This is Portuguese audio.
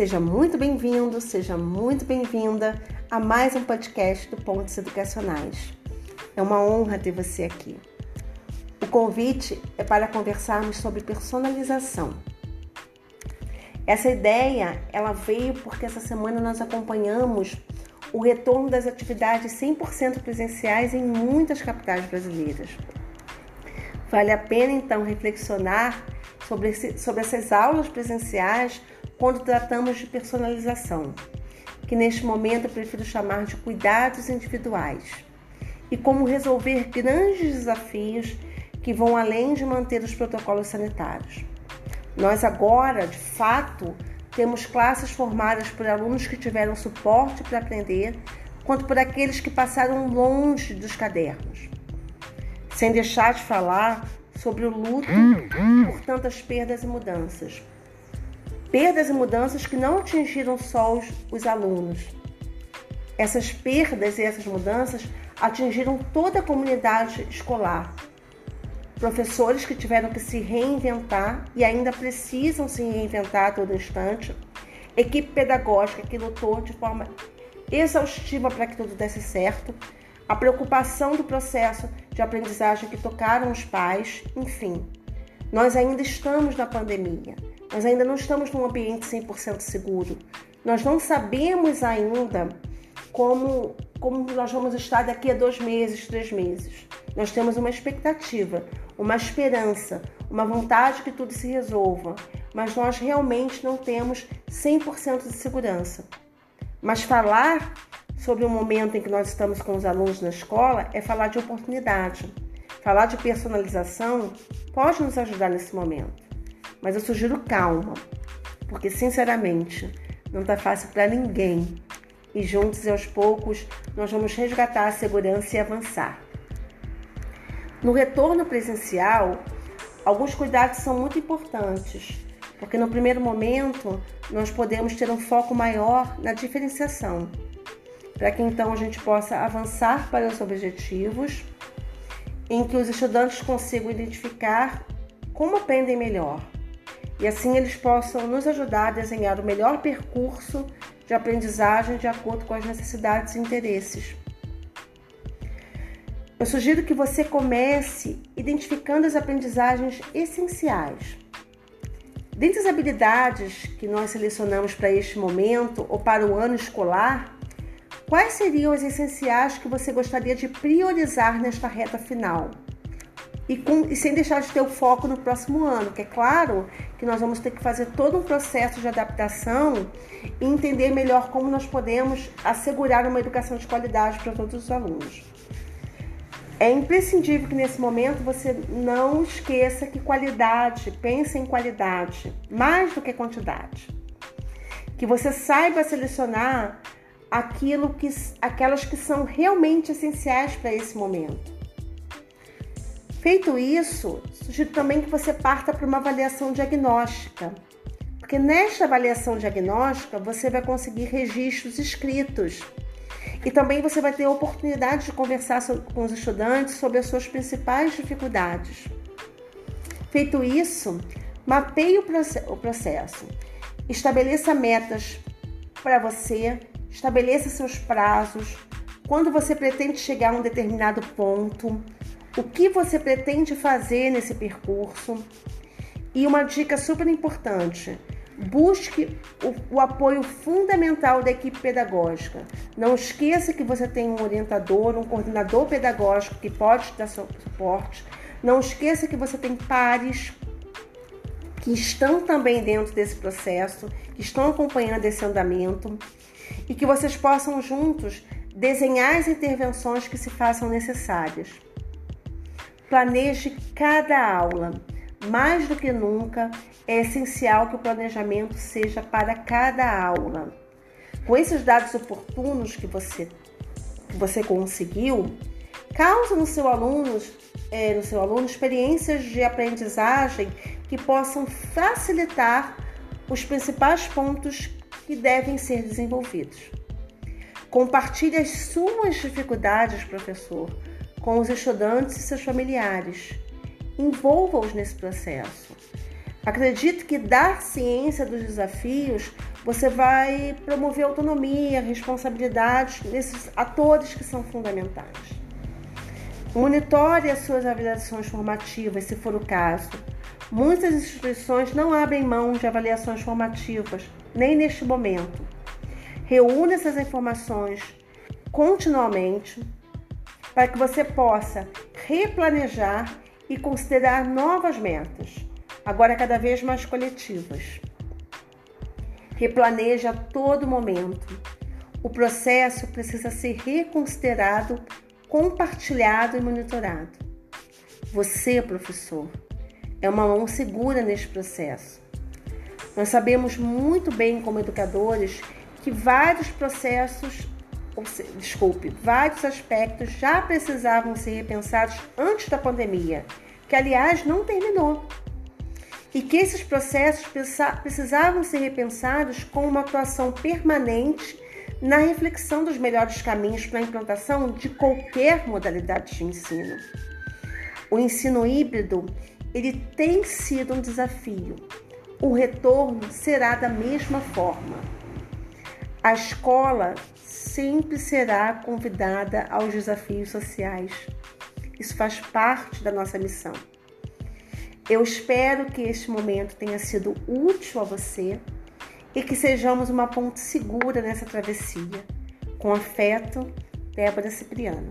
Seja muito bem-vindo, seja muito bem-vinda a mais um podcast do Pontos Educacionais. É uma honra ter você aqui. O convite é para conversarmos sobre personalização. Essa ideia, ela veio porque essa semana nós acompanhamos o retorno das atividades 100% presenciais em muitas capitais brasileiras. Vale a pena então reflexionar sobre, sobre essas aulas presenciais quando tratamos de personalização, que neste momento eu prefiro chamar de cuidados individuais, e como resolver grandes desafios que vão além de manter os protocolos sanitários. Nós agora, de fato, temos classes formadas por alunos que tiveram suporte para aprender, quanto por aqueles que passaram longe dos cadernos. Sem deixar de falar sobre o luto por tantas perdas e mudanças perdas e mudanças que não atingiram só os, os alunos. Essas perdas e essas mudanças atingiram toda a comunidade escolar. Professores que tiveram que se reinventar e ainda precisam se reinventar a todo instante. Equipe pedagógica que lutou de forma exaustiva para que tudo desse certo. A preocupação do processo de aprendizagem que tocaram os pais, enfim. Nós ainda estamos na pandemia. Nós ainda não estamos num ambiente 100% seguro. Nós não sabemos ainda como, como nós vamos estar daqui a dois meses, três meses. Nós temos uma expectativa, uma esperança, uma vontade que tudo se resolva, mas nós realmente não temos 100% de segurança. Mas falar sobre o momento em que nós estamos com os alunos na escola é falar de oportunidade. Falar de personalização pode nos ajudar nesse momento. Mas eu sugiro calma, porque sinceramente não está fácil para ninguém. E juntos e aos poucos nós vamos resgatar a segurança e avançar. No retorno presencial, alguns cuidados são muito importantes, porque no primeiro momento nós podemos ter um foco maior na diferenciação, para que então a gente possa avançar para os objetivos, em que os estudantes consigam identificar como aprendem melhor e assim eles possam nos ajudar a desenhar o melhor percurso de aprendizagem de acordo com as necessidades e interesses. Eu sugiro que você comece identificando as aprendizagens essenciais. Dentre as habilidades que nós selecionamos para este momento ou para o ano escolar, quais seriam as essenciais que você gostaria de priorizar nesta reta final? E, com, e sem deixar de ter o foco no próximo ano, que é claro que nós vamos ter que fazer todo um processo de adaptação e entender melhor como nós podemos assegurar uma educação de qualidade para todos os alunos. É imprescindível que nesse momento você não esqueça que qualidade, pense em qualidade, mais do que quantidade. Que você saiba selecionar aquilo que, aquelas que são realmente essenciais para esse momento Feito isso, sugiro também que você parta para uma avaliação diagnóstica, porque nesta avaliação diagnóstica você vai conseguir registros escritos. E também você vai ter a oportunidade de conversar com os estudantes sobre as suas principais dificuldades. Feito isso, mapeie o processo, estabeleça metas para você, estabeleça seus prazos, quando você pretende chegar a um determinado ponto o que você pretende fazer nesse percurso. E uma dica super importante: busque o, o, apoio fundamental da equipe pedagógica. Não esqueça que você tem um orientador, um coordenador pedagógico que pode te dar suporte. Não esqueça que você tem pares que estão também dentro desse processo, que estão acompanhando esse andamento e que vocês possam juntos desenhar as intervenções que se façam necessárias. Planeje cada aula. Mais do que nunca, é essencial que o planejamento seja para cada aula. Com esses dados oportunos que você, que você conseguiu, cause no seu aluno, é, no seu aluno experiências de aprendizagem que possam facilitar os principais pontos que devem ser desenvolvidos. Compartilhe as suas dificuldades, professor com os estudantes e seus familiares. Envolva-os nesse processo. Acredito que dar ciência dos desafios, você vai promover autonomia, responsabilidade desses atores que são fundamentais. Monitore as suas avaliações formativas, se for o caso. Muitas instituições não abrem mão de avaliações formativas, nem neste momento. Reúna essas informações continuamente para que você possa replanejar e considerar novas metas, agora cada vez mais coletivas. Replaneje a todo momento. O processo precisa ser reconsiderado, compartilhado e monitorado. Você, professor, é uma mão segura neste processo. Nós sabemos muito bem, como educadores, que vários processos, desculpe, vários aspectos já precisavam ser repensados antes da pandemia, que aliás não terminou. E que esses processos precisavam ser repensados com uma atuação permanente na reflexão dos melhores caminhos para a implantação de qualquer modalidade de ensino. O ensino híbrido ele tem sido um desafio. O retorno será da mesma forma. A escola sempre será convidada aos desafios sociais. Isso faz parte da nossa missão. Eu espero que este momento tenha sido útil a você e que sejamos uma ponte segura nessa travessia. Com afeto, Débora Cipriano.